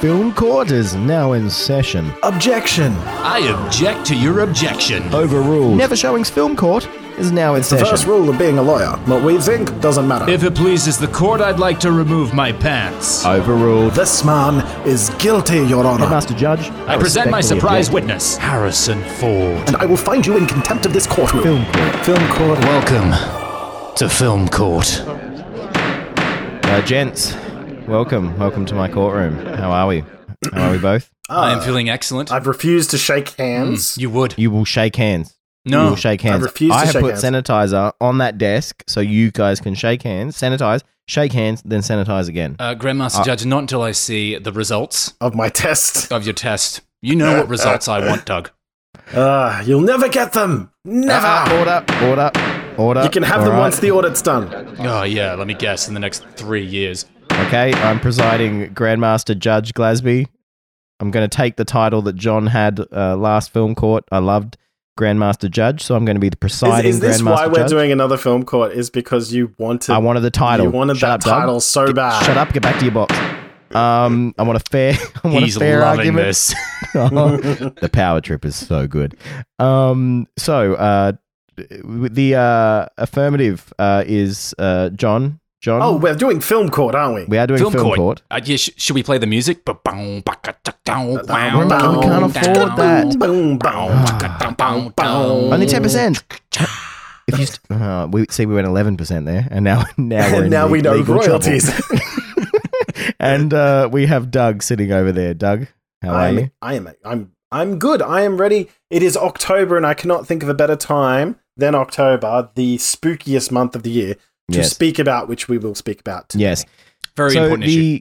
Film court is now in session. Objection. I object to your objection. Overruled. Never Showing's Film Court is now in session. The session. first rule of being a lawyer. What we think doesn't matter. If it pleases the court, I'd like to remove my pants. Overruled. this man is guilty, Your Honor. Master Judge, I present my surprise object. witness, Harrison Ford. And I will find you in contempt of this courtroom. Film court. Film court. Welcome to Film Court. Uh, gents, welcome. Welcome to my courtroom. How are we? How are we both? I am feeling excellent. I've refused to shake hands. you would. You will shake hands. No. You No. will shake hands. refuse to have shake put hands. sanitizer on that desk so you guys can shake hands, sanitize, shake hands, then sanitize again. Uh, Grandmaster Judge, not until I see the results Of my test. of your test. You know what results I want, Doug. Ah, you'll never get them. Never. Order, order, order. you can have All them right. once the audit's done. Oh, yeah, let me guess, in the next three years. Okay, I'm presiding Grandmaster Judge Glasby. I'm going to take the title that John had uh, last film court. I loved Grandmaster Judge, so I'm going to be the presiding is this Grandmaster why we're Judge. doing another film court? Is because you wanted I wanted the title. You wanted Shut that up, Doug. title so Get- bad. Shut up. Get back to your box. Um, I want a fair. I want He's a fair loving argument. this. the power trip is so good. Um, so uh, the uh, affirmative uh, is uh, John. John. Oh, we're doing film court, aren't we? we are doing Film, film, court. court. Uh, yeah, sh- should we play the music? We can't afford that. Boom, boom. Only ten percent. If you st- uh, we see, we went eleven percent there, and now now we're in now le- we know legal royalties. and uh, we have Doug sitting over there. Doug, how are I'm, you? I am. I'm. I'm good. I am ready. It is October, and I cannot think of a better time than October, the spookiest month of the year, to Yes. speak about which we will speak about. Today. Yes. Very so important the issue.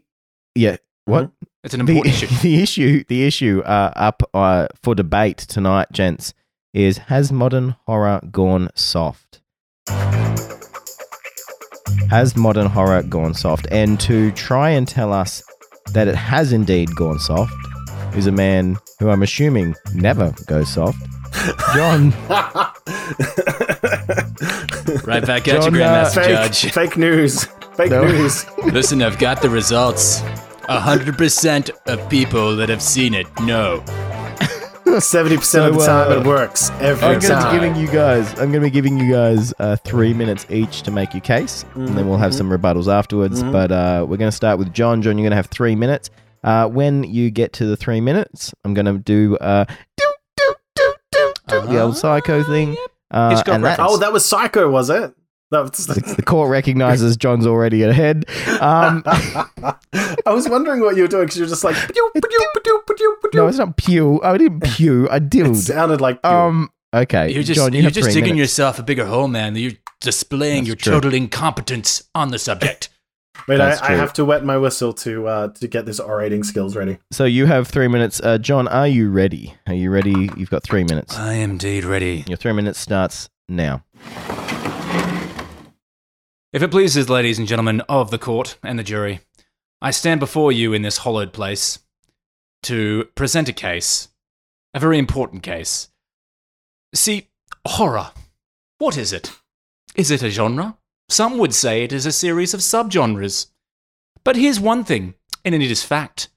yeah what It's an important the, issue. the issue the issue uh, up uh, for debate tonight, gents, is has modern horror gone soft? Has modern horror gone soft? And to try and tell us that it has indeed gone soft is a man who I'm assuming never goes soft. John, Right back at you, John, uh, Grandmaster fake, Judge. fake news. Fake No. news. Listen, I've got the results. 100% of people that have seen it know. Seventy percent of the time, uh, it works every I'm going to be giving you guys. I'm going to be giving you guys uh, three minutes each to make your case, and then we'll have some rebuttals afterwards. But uh, we're going to start with John. John, you're going to have three minutes. Uh, when you get to the three minutes, I'm going to do uh, do do do do do the old psycho thing. Uh, Hitchcock and that, reference. Oh, that was Psycho, was it? That was the court recognizes John's already ahead. Um, I was wondering what you were doing because you were just like. "Pew, pew, pew, pew, pew." no, it's not pew. I didn't pew. I did. It sounded like. pew. Um. Okay, You're just, John, you you're just digging minutes. yourself a bigger hole, man. You're displaying That's your true. total incompetence on the subject. Wait, I, I have to wet my whistle to uh, to get this orating skills ready. So you have three minutes. Uh, John, are you ready? Are you ready? You've got three minutes. I am indeed ready. Your three minutes starts now. If it pleases, ladies and gentlemen of the court and the jury, I stand before you in this hollowed place to present a case, a very important case. See, horror. What is it? Is it a genre? Some would say it is a series of subgenres. But here's one thing, and it is fact.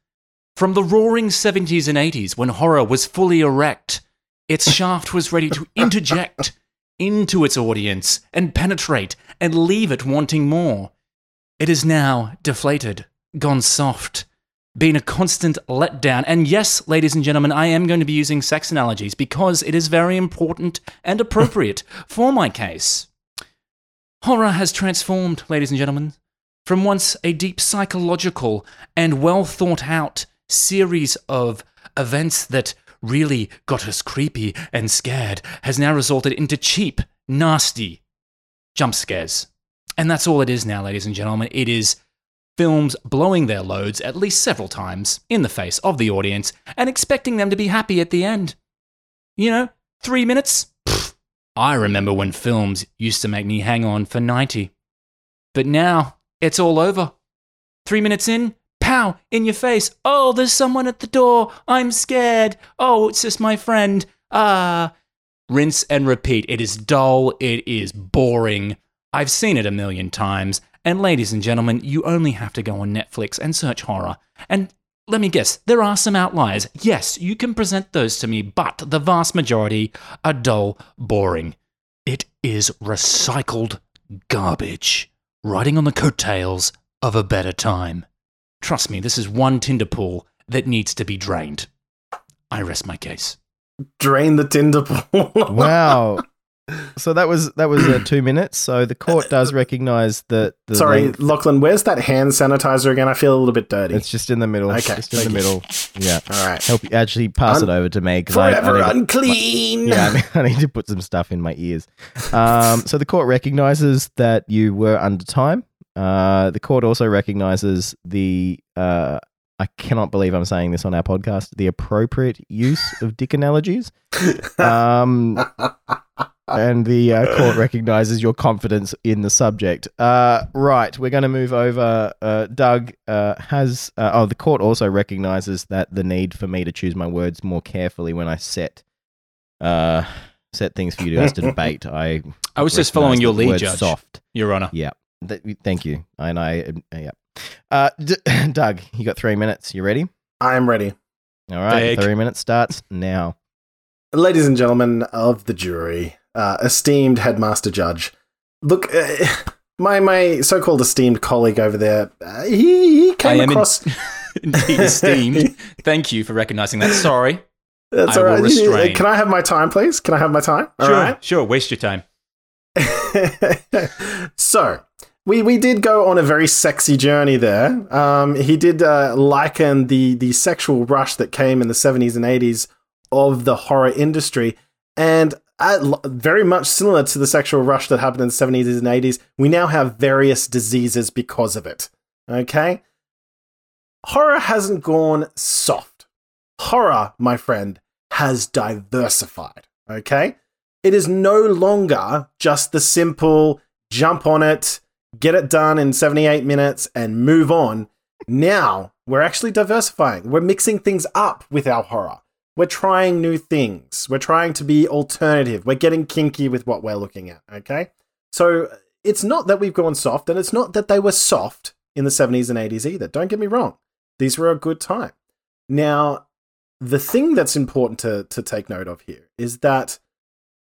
From the roaring 70s and 80s, when horror was fully erect, its shaft was ready to interject into its audience and penetrate and leave it wanting more. It is now deflated, gone soft, been a constant letdown. And yes, ladies and gentlemen, I am going to be using sex analogies because it is very important and appropriate for my case. Horror has transformed, ladies and gentlemen, from once a deep psychological and well thought out series of events that really got us creepy and scared has now resulted into cheap, nasty jump scares. And that's all it is now, ladies and gentlemen. It is films blowing their loads at least several times in the face of the audience and expecting them to be happy at the end. You know, three minutes? I remember when films used to make me hang on for 90. But now, it's all over. Three minutes in, pow, in your face. Oh, there's someone at the door. I'm scared. Oh, it's just my friend. Ah. Rinse and repeat. It is dull. It is boring. I've seen it a million times, And ladies and gentlemen, you only have to go on Netflix and search horror. And let me guess, there are some outliers. Yes, you can present those to me, but the vast majority are dull, boring. It is recycled garbage, riding on the coattails of a better time. Trust me, this is one Tinder pool that needs to be drained. I rest my case. Drain the Tinder pool. Wow. So that was that was uh, two minutes. So the court does recognise that. The Sorry, length- Lachlan, where's that hand sanitizer again? I feel a little bit dirty. it's just in the middle. Okay, just in the middle. Yeah. All right. Help you actually pass Un- it over to me because I, I need unclean. yeah, I need, I need to put some stuff in my ears. Um, so the court recognizes that you were under time. Uh, the court also recognizes the. Uh, I cannot believe I'm saying this on our podcast. The appropriate use of dick analogies. Um, and the uh, court recognizes your confidence in the subject. Uh, right, we're going to move over. Uh, Doug uh, has. Uh, oh, the court also recognizes that the need for me to choose my words more carefully when I set uh, set things for you guys to debate. I I was just following your lead, Judge. Soft. Your Honor. Yeah. Th- thank you. And I. Uh, yeah. Uh, D- Doug, you got three minutes. You ready? I am ready. All right. Big. Three minutes starts now. Ladies and gentlemen of the jury, uh, esteemed headmaster judge, look, uh, my my so-called esteemed colleague over there, uh, he, he came I am in- across. Indeed esteemed. Thank you for recognizing that. Sorry. That's I all will restrain. Can I have my time, please? Can I have my time? All sure, right. sure. Waste your time. so we we did go on a very sexy journey there. Um, he did uh, liken the the sexual rush that came in the seventies and eighties of the horror industry, and at, very much similar to the sexual rush that happened in the seventies and eighties. We now have various diseases because of it. Okay, horror hasn't gone soft. Horror, my friend, has diversified. Okay. It is no longer just the simple jump on it, get it done in 78 minutes, and move on. Now we're actually diversifying. We're mixing things up with our horror. We're trying new things. We're trying to be alternative. We're getting kinky with what we're looking at. Okay. So it's not that we've gone soft, and it's not that they were soft in the 70s and 80s either. Don't get me wrong. These were a good time. Now, the thing that's important to, to take note of here is that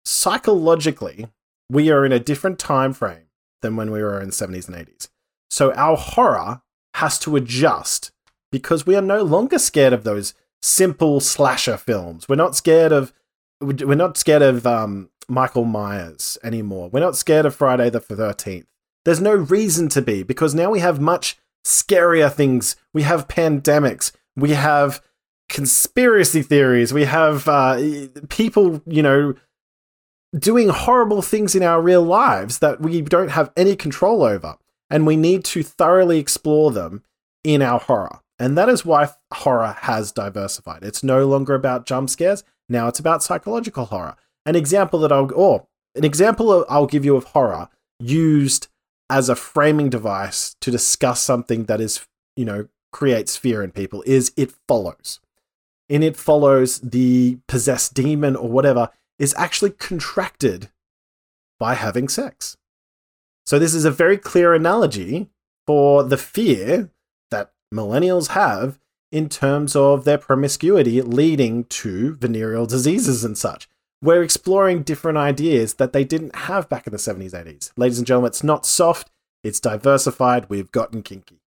psychologically, we are in a different time frame than when we were in the 70s and 80s. So our horror has to adjust because we are no longer scared of those simple slasher films. We're not scared of we're not scared of um, Michael Myers anymore. We're not scared of Friday the 13th. There's no reason to be because now we have much scarier things. We have pandemics. We have conspiracy theories. We have uh, people, you know, doing horrible things in our real lives that we don't have any control over. And we need to thoroughly explore them in our horror. And that is why horror has diversified. It's no longer about jump scares. Now it's about psychological horror. An example that I'll, or an example I'll give you of horror used as a framing device to discuss something that is, you know, creates fear in people is It Follows. In It Follows, the possessed demon or whatever is actually contracted by having sex. So, this is a very clear analogy for the fear millennials have in terms of their promiscuity leading to venereal diseases and such. We're exploring different ideas that they didn't have back in the 70s, 80s. Ladies and gentlemen, it's not soft, it's diversified, we've gotten kinky.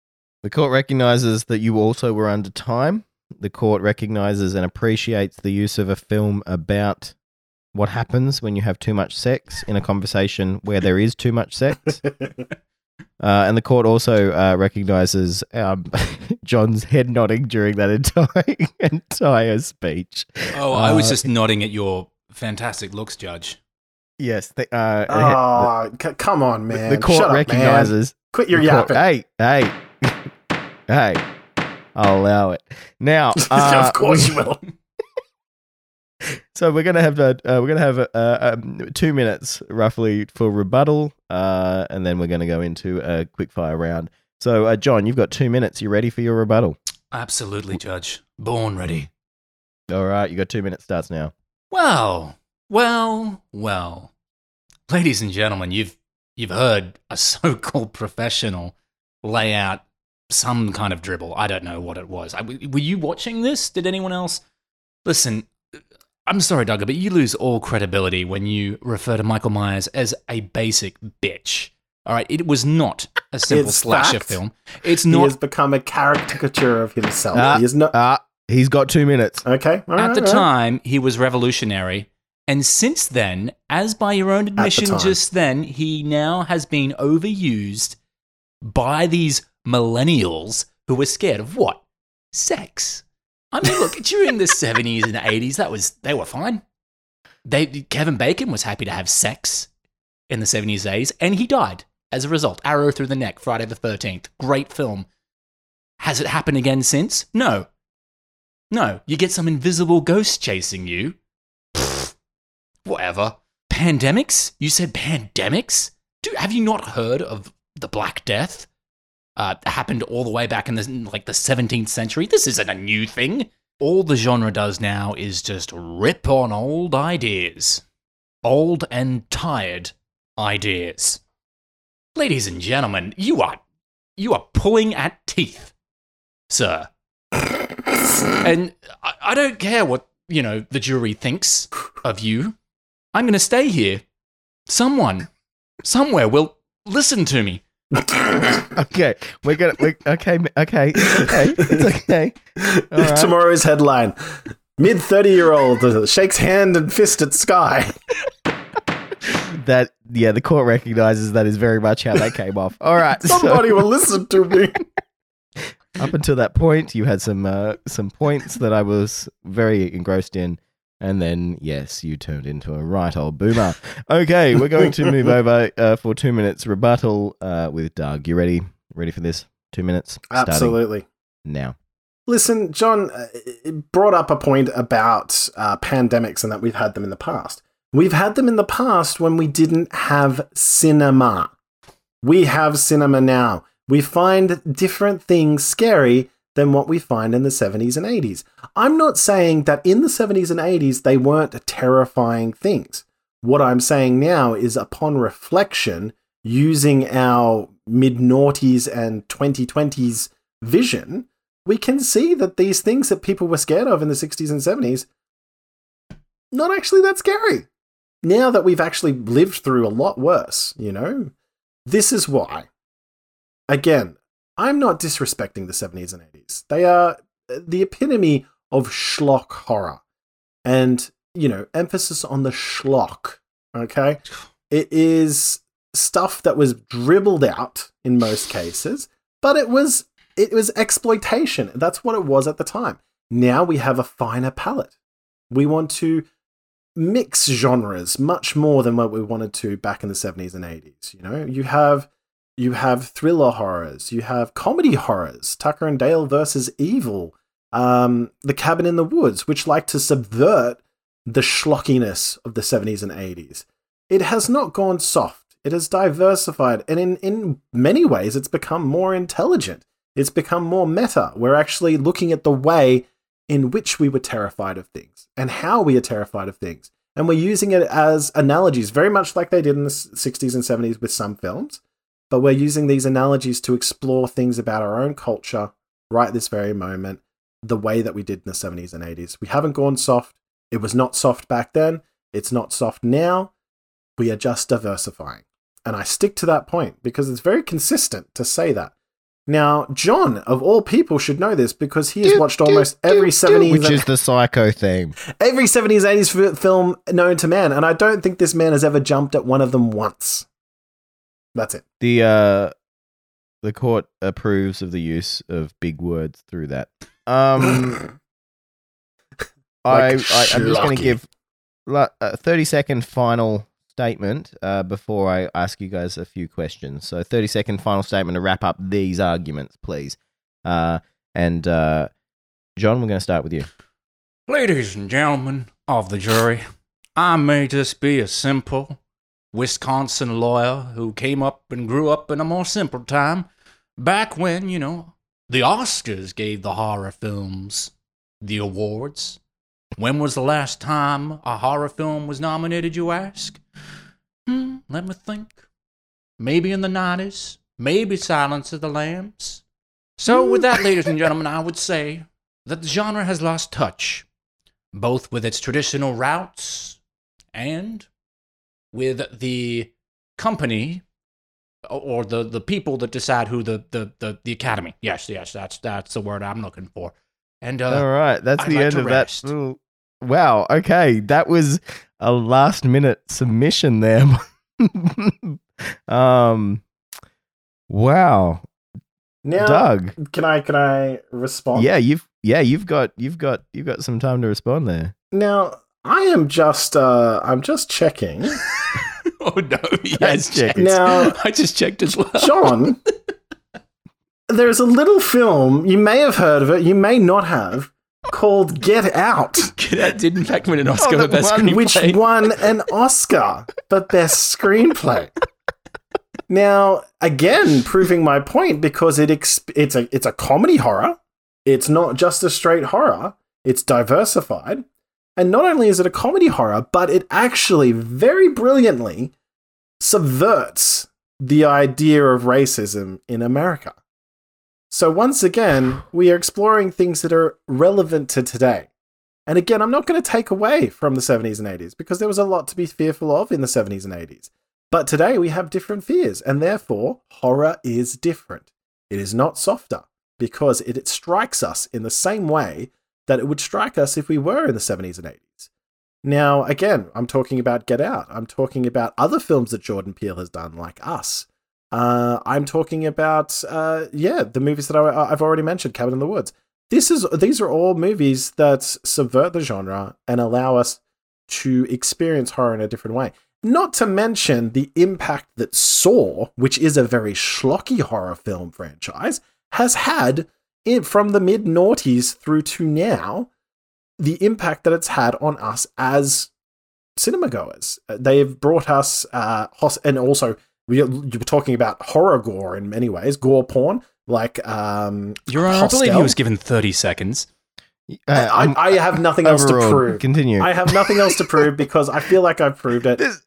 The court recognizes that you also were under time. The court recognizes and appreciates the use of a film about what happens when you have too much sex in a conversation where there is too much sex. Uh, and the court also uh, recognizes um, John's head nodding during that entire entire speech. Oh, I was Uh, just nodding at your fantastic looks, Judge. Yes, the, uh, oh, c- come on, man. the court Shut up, man. recognizes. Quit your the court- yapping. Hey, hey, hey! I'll allow it. Now, uh, of course you will. So we're gonna have a, uh, we're gonna have a, uh, um, two minutes roughly for rebuttal, uh, and then we're gonna go into a quick fire round. So, uh, John, you've got two minutes. You ready for your rebuttal? Absolutely, Judge. Born ready. All right, you got two minutes. Starts now. Well, well, well. Ladies and gentlemen, you've you've heard a so-called professional lay out some kind of dribble. I don't know what it was. I, were you watching this? Did anyone else? Listen, I'm sorry, Doug, but you lose all credibility when you refer to Michael Myers as a basic bitch. All right, it was not a simple It's slasher fact. film. It's not. He has become a caricature of himself. Ah, he is not. ah, he's got two minutes. okay. all At right, the all right. time, he was revolutionary. And since then, as by your own admission time. just then, he now has been overused by these millennials who were scared of what? Sex. I mean, look, during the 70s and 80s, that was they were fine. They Kevin Bacon was happy to have sex in the 70s and 80s, and he died as a result. Arrow through the neck, Friday the 13th. Great film. Has it happened again since? No. No, you get some invisible ghost chasing you. Pfft, whatever. Pandemics? You said pandemics? Dude, have you not heard of the Black Death? Uh, happened all the way back in the like the 17th century. This isn't a new thing. All the genre does now is just rip on old ideas, old and tired ideas. Ladies and gentlemen, you are you are pulling at teeth, sir. And I, I don't care what, you know, the jury thinks of you. I'm going to stay here. Someone, somewhere will listen to me. Okay, we're gonna. we okay, okay, it's okay, it's okay. Right. Tomorrow's headline: Mid thirty-year-old shakes hand and fist at sky. That yeah, the court recognizes that is very much how that came off. All right, so Somebody will listen to me. up until that point, you had some uh, some points that I was very engrossed in, and then yes, you turned into a right old boomer. Okay, we're going to move over uh, for two minutes rebuttal uh, with Doug. You ready? Ready for this? Two minutes. Absolutely. now. Listen, John uh, it brought up a point about uh, pandemics and that we've had them in the past. We've had them in the past when we didn't have cinema. We have cinema now. We find different things scary than what we find in the 70s and 80s. I'm not saying that in the 70s and 80s they weren't terrifying things. What I'm saying now is upon reflection, using our mid noughties and 2020s vision, we can see that these things that people were scared of in the 60s and 70s not actually that scary. Now that we've actually lived through a lot worse, you know? This is why. Again, I'm not disrespecting the 70s and 80s. They are the epitome of schlock horror. And, you know, emphasis on the schlock, okay? It is stuff that was dribbled out in most cases, but it was it was exploitation. That's what it was at the time. Now we have a finer palate. We want to mix genres much more than what we wanted to back in the 70s and 80s. You know, you have you have thriller horrors, you have comedy horrors, Tucker and Dale versus Evil, um, The Cabin in the Woods, which like to subvert the schlockiness of the 70s and 80s. It has not gone soft. It has diversified, and in, in many ways, it's become more intelligent. It's become more meta. We're actually looking at the way in which we were terrified of things and how we are terrified of things. And we're using it as analogies, very much like they did in the 60s and 70s with some films. But we're using these analogies to explore things about our own culture right this very moment, the way that we did in the 70s and 80s. We haven't gone soft. It was not soft back then. It's not soft now. We are just diversifying. And I stick to that point because it's very consistent to say that. Now, John, of all people, should know this because he has Do, watched do, almost do, every 70s which is the psycho theme. every 70s 80s f- film known to man and i don't think this man has ever jumped at one of them once that's it The uh, the court approves of the use of big words through that. Um, I, Like I I'm just going to give la- a 30 second final statement uh, before I ask you guys a few questions. So 30 second final statement to wrap up these arguments, please. Uh, and uh, John, we're going to start with you. Ladies and gentlemen of the jury, I may just be a simple Wisconsin lawyer who came up and grew up in a more simple time, back when, you know, the Oscars gave the horror films the awards. When was the last time a horror film was nominated, you ask? Hmm, let me think. maybe in the 90s, maybe Silence of the Lambs. So, with that, ladies and gentlemen, I would say that the genre has lost touch, both with its traditional roots and with the company or the, the people that decide who the, the, the, the academy. Yes, yes, that's that's the word I'm looking for. And uh, All right, that's I'd the like end of rest. that. Ooh, Wow. Okay, that was a last minute submission there. um. Wow, Now, Doug. can I can I respond? Yeah, you've yeah you've got you've got you've got some time to respond there. Now I am just uh I'm just checking. oh no, has checked. Now- I just checked as well. John, there's a little film you may have heard of it, you may not have, called Get Out, that did in fact win an Oscar the for best one screenplay. which won an Oscar for best screenplay. Now, again, proving my point because it exp- it's a it's a comedy horror. It's not just a straight horror. It's diversified. And not only is it a comedy horror, but it actually very brilliantly subverts the idea of racism in America. So once again, we are exploring things that are relevant to today. And again, I'm not going to take away from the 70s and 80s because there was a lot to be fearful of in the 70s and 80s. But today we have different fears, and therefore horror is different. It is not softer because it, it strikes us in the same way that it would strike us if we were in the 70s and 80s. Now, again, I'm talking about Get Out. I'm talking about other films that Jordan Peele has done, like Us. Uh, I'm talking about, uh, yeah, the movies that I, I've already mentioned, Cabin in the Woods. This is these are all movies that subvert the genre and allow us to experience horror in a different way. Not to mention the impact that Saw, which is a very schlocky horror film franchise, has had in, from the mid noughties through to now, the impact that it's had on us as cinema goers. Uh, They have brought us, uh, hos- and also we, you were talking about horror gore in many ways, gore porn, like um, Your Honor, I believe he was given 30 seconds. Uh, I, I'm- have nothing else to prove. Continue. I have nothing else to prove because I feel like I've proved it. This-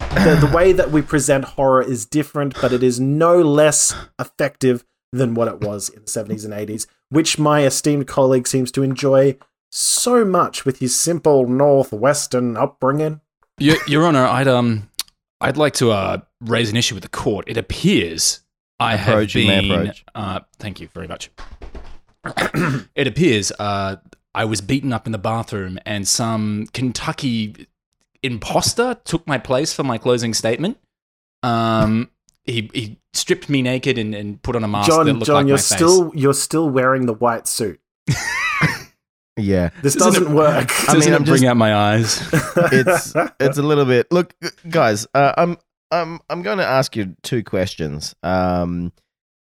The, the way that we present horror is different, but it is no less effective than what it was in the 70s and 80s, which my esteemed colleague seems to enjoy so much with his simple Northwestern upbringing. Your, Your Honor, I'd um, I'd like to uh raise an issue with the court. It appears I Approach, have you may been. approach. Uh, thank you very much. it appears uh, I was beaten up in the bathroom, and some Kentucky imposter took my place for my closing statement. Um, he he stripped me naked and, and put on a mask that John, looked John, like you're my face. still you're still wearing the white suit. yeah, This Doesn't doesn't work. I doesn't mean, I'm bring just- out my eyes? it's it's a little bit. Look, guys, uh, I'm I'm I'm going to ask you two questions. Um,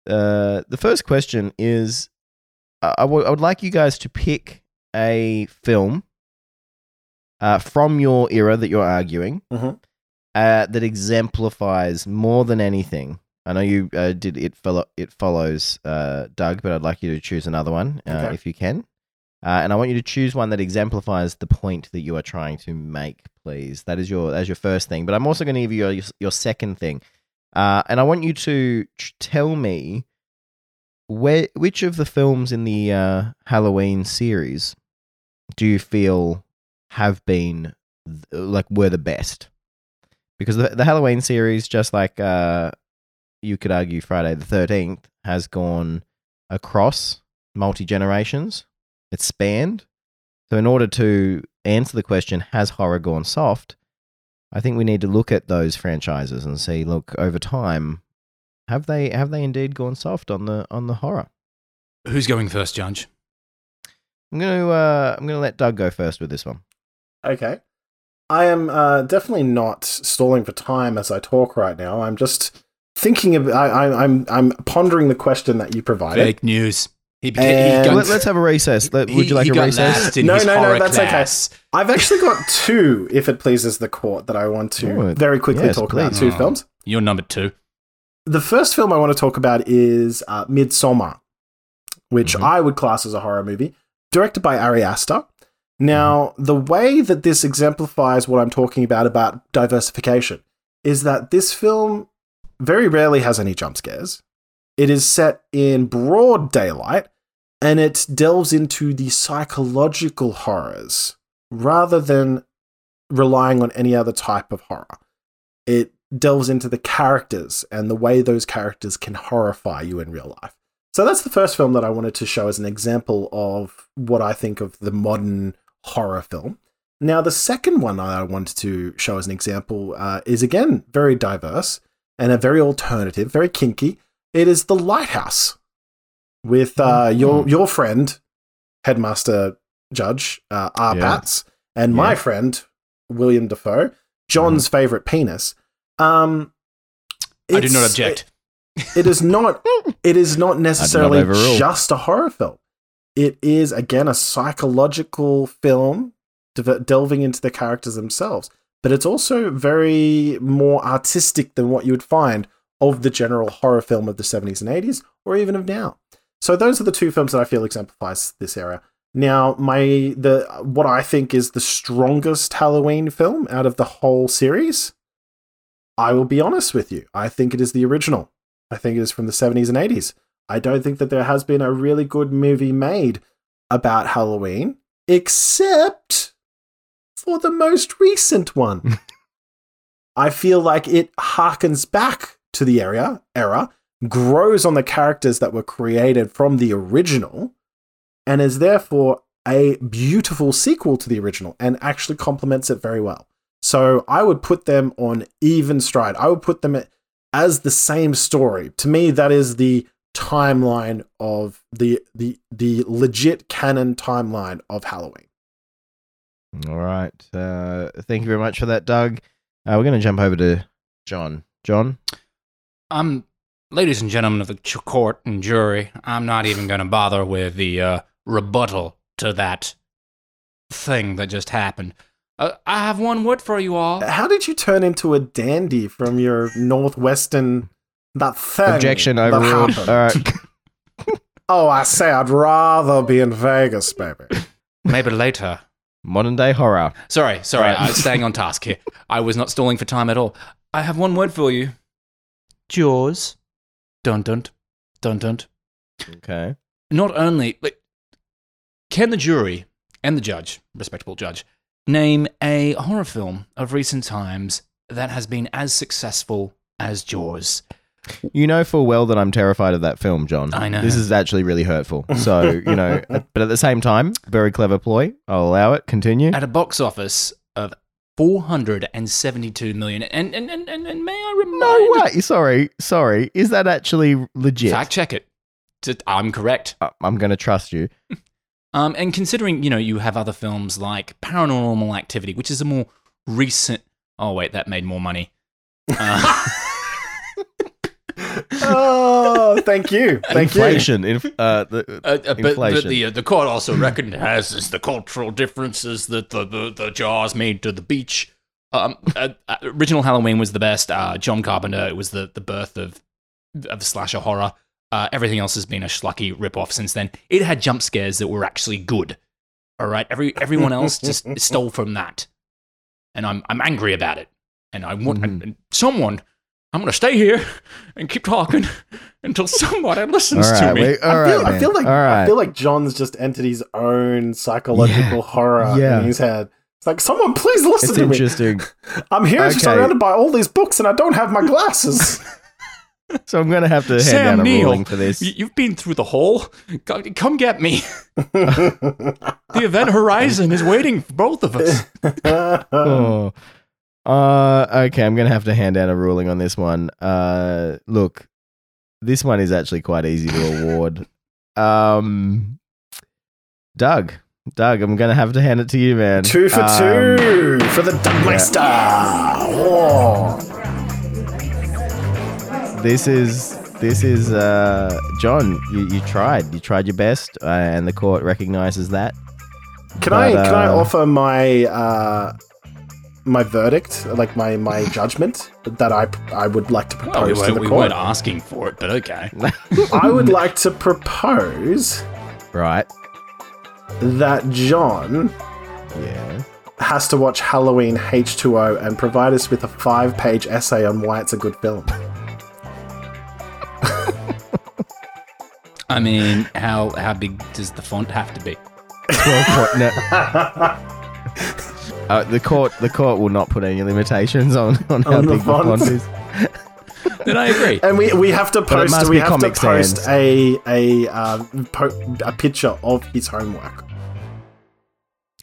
uh, the first question is, uh, I would I would like you guys to pick a film, uh, from your era that you're arguing, Mhm. Uh, that exemplifies more than anything. I know you uh, did it. Follow it follows, uh, Doug, but I'd like you to choose another one uh, Okay. if you can. Uh, and I want you to choose one that exemplifies the point that you are trying to make, please. That is your as your first thing. But I'm also going to give you your your second thing, uh, and I want you to tell me where which of the films in the uh, Halloween series do you feel have been like were the best? Because the the Halloween series, just like uh, you could argue Friday the Thirteenth, has gone across multi generations. It's spanned. So, in order to answer the question, has horror gone soft? I think we need to look at those franchises and see. Look, over time, have they have they indeed gone soft on the on the horror? Who's going first, Judge? I'm gonna uh, I'm gonna let Doug go first with this one. Okay. I am uh, definitely not stalling for time as I talk right now. I'm just thinking of. I, I, I'm I'm pondering the question that you provided. Fake news. He became. And- he got, Let, us have a recess. Let, would you like he a got recess? last in No, his no, no, horror that's okay. I've actually got two, if it pleases the court, that I want to very quickly yes, talk about. please. Two Oh. films. You're number two. The first film I want to talk about is uh, Midsommar, which Mhm. I would class as a horror movie, directed by Ari Aster. Now, the way that this exemplifies what I'm talking about about diversification is that this film very rarely has any jump scares. It is set in broad daylight and it delves into the psychological horrors rather than relying on any other type of horror. It delves into the characters and the way those characters can horrify you in real life. So that's the first film that I wanted to show as an example of what I think of the modern horror film. Now, the second one I wanted to show as an example uh, is again very diverse and a very alternative, very kinky. It is The Lighthouse with uh, Mm-hmm. your your friend, headmaster judge uh, R. Yeah. Pats, and my friend William Dafoe, John's favorite penis. Um, I do not object. it is not it is not necessarily overrule. just a horror film it is again a psychological film de- delving into the characters themselves but it's also very more artistic than what you would find of the general horror film of the 70s and 80s or even of now. So those are the two films that i feel exemplifies this era. Now my the what i think is the strongest halloween film out of the whole series i will be honest with you i think it is the original. I think it is from the 70s and 80s. I don't think that there has been a really good movie made about Halloween, except for the most recent one. I feel like it harkens back to the area era, grows on the characters that were created from the original, and is therefore a beautiful sequel to the original and actually complements it very well. So I would put them on even stride. I would put them as the same story. To me, that is the timeline of the the the legit canon timeline of Halloween. All right. Uh, thank you very much for that, Doug. Uh, we're going to jump over to John. John? Um, ladies and gentlemen of the court and jury, I'm not even going to bother with the uh, rebuttal to that thing that just happened. Uh, I have one word for you all. How did you turn into a dandy from your northwestern that thing? Objection that overruled. happened? All right. Oh, I say I'd rather be in Vegas, baby. Maybe later. Modern day horror. Sorry, sorry, Right. I'm staying on task here. I was not stalling for time at all. I have one word for you. Jaws. Dun dun dun dun. Okay. Not only like, can the jury and the judge, respectable judge, name a horror film of recent times that has been as successful as Jaws? You know full well that I'm terrified of that film, John. I know. This is actually really hurtful. So, you know, but at the same time, very clever ploy. I'll allow it. Continue. At a box office of 472 million. And and and, and, and may I remind No way. Sorry. Sorry. Is that actually legit? Fact check it. I'm correct. Uh, I'm going to trust you. Um, and considering, you know, you have other films like Paranormal Activity, which is a more recent. Oh, wait, that made more money. Uh, oh, thank you, thank you. Inflation. Inf- uh, the, uh, uh, but, but the, uh, the court also recognizes the cultural differences that the, the, the Jaws made to the beach. Um, uh, uh, original Halloween was the best. Uh, John Carpenter, it was the, the birth of, of slasher horror. Uh, everything else has been a schlocky ripoff since then. It had jump scares that were actually good. All right, every everyone else just stole from that, and I'm I'm angry about it. And I want Mhm. and someone. I'm gonna stay here and keep talking until somebody listens all to me. wait, all I feel, right, I feel like all right. I feel like John's just entered his own psychological Yeah. horror Yeah. in his head. It's like someone please listen it's to me. interesting. I'm here Okay. surrounded by all these books and I don't have my glasses. So I'm going to have to hand Sam down a Neill, ruling for this. y- You've been through the hole. Come get me. The event horizon is waiting for both of us. oh. Uh, okay, I'm going to have to hand down a ruling on this one. Uh, look, this one is actually quite easy to award. Um, Doug, Doug, I'm going to have to hand it to you, man. two for Um, two for the Dougmeister. Oh. This is this is uh, John. You, you tried. You tried your best, uh, and the court recognizes that. Can I But, can I uh, offer my uh, my verdict, like my my judgment that I I would like to propose well, we to the we court. We weren't asking for it, but okay. I would like to propose, right, that John, yeah, has to watch Halloween H two O and provide us with a five page essay on why it's a good film. I mean, how how big does the font have to be? Twelve point. uh, the court the court will not put any limitations on, on how On the big the font font. is. Then I agree. and we, we have to post we have to post Sans. a a uh, po- a picture of his homework.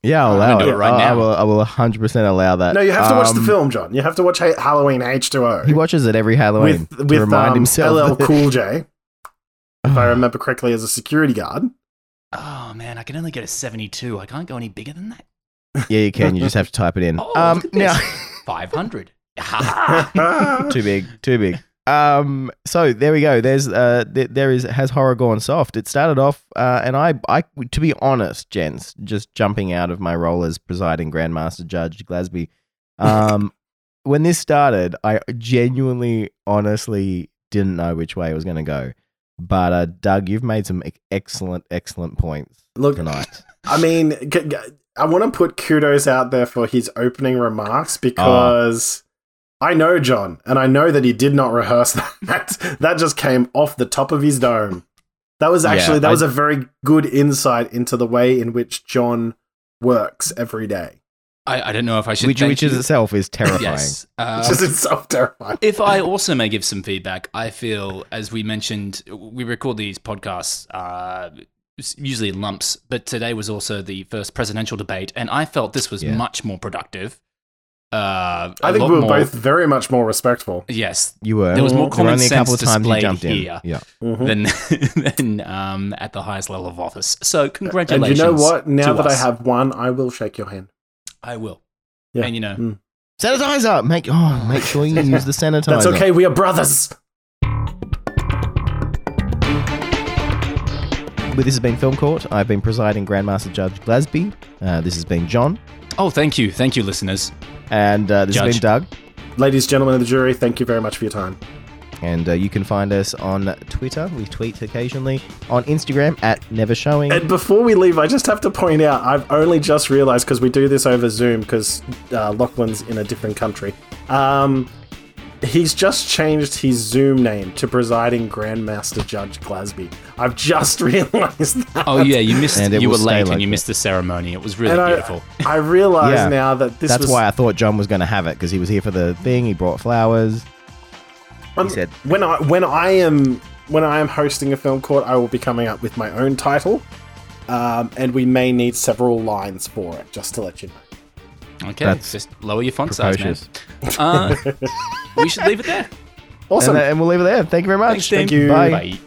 Yeah, I'll I'm allow do it. it right I, I will. I will 100 percent allow that. No, you have to watch the Um, film, John. You have to watch Halloween H two O He watches it every Halloween with to with remind um, himself. LL Cool J, if I remember correctly, as a security guard. Oh man, I can only get a 72. I can't go any bigger than that. Yeah, you can. You just have to type it in. Oh, um, look at now, 500. Too big, too big. Um, so there we go. There's uh, th- there is has horror gone soft. It started off, uh, and I, I, to be honest, gents, just jumping out of my role as presiding Grandmaster Judge Glasby. Um, when this started, I genuinely, honestly didn't know which way it was going to go. But uh, Doug, you've made some excellent, excellent points Look, tonight. I mean, g- g- I want to put kudos out there for his opening remarks because I know John, and I know that he did not rehearse that. that just came off the top of his dome. That was Yeah, actually that I- was a very good insight into the way in which John works every day. I, I don't know if I should. which, thank which you. is itself is terrifying. Yes. Um, It's just itself terrifying. if I also may give some feedback, I feel, as we mentioned, we record these podcasts uh, s- usually in lumps, but today was also the first presidential debate, and I felt this was Yeah. much more productive. Uh, I a think we were more- both very much more respectful. Yes, You were. There was more There common only a couple of sense times you displayed jumped in. here. Yeah. Mhm. than than um, at the highest level of office. So congratulations. And you know what? Now to that I have one, I will shake your hand. I will. Yeah. And you know, Mm. Sanitizer. Make oh, make sure you use the sanitizer. That's okay. We are brothers. But this has been Film Court. I've been presiding Grandmaster Judge Glasby. Uh, this has been John, oh, thank you, thank you, listeners. and uh, this has been Doug. Ladies, and gentlemen of the jury, thank you very much for your time. And uh, you can find us on Twitter. We tweet occasionally on Instagram at Never Showing. And before we leave, I just have to point out I've only just realized because we do this over Zoom because uh, Lachlan's in a different country. Um, he's just changed his Zoom name to presiding Grandmaster Judge Glasby. I've just realized that. Oh yeah, you missed. And it You were late like and you that. missed the ceremony. It was really And I, beautiful. I realize Yeah. now that this That's was why I thought John was going to have it because he was here for the thing. He brought flowers. Um, He said, when I when I am when I am hosting a film court, I will be coming up with my own title, um, and we may need several lines for it. Just to let you know. Okay, That's just lower your font size, man. Uh, we should leave it there. Awesome. And, uh, and we'll leave it there. Thank you very much. Thanks, Thank you. Bye. Bye.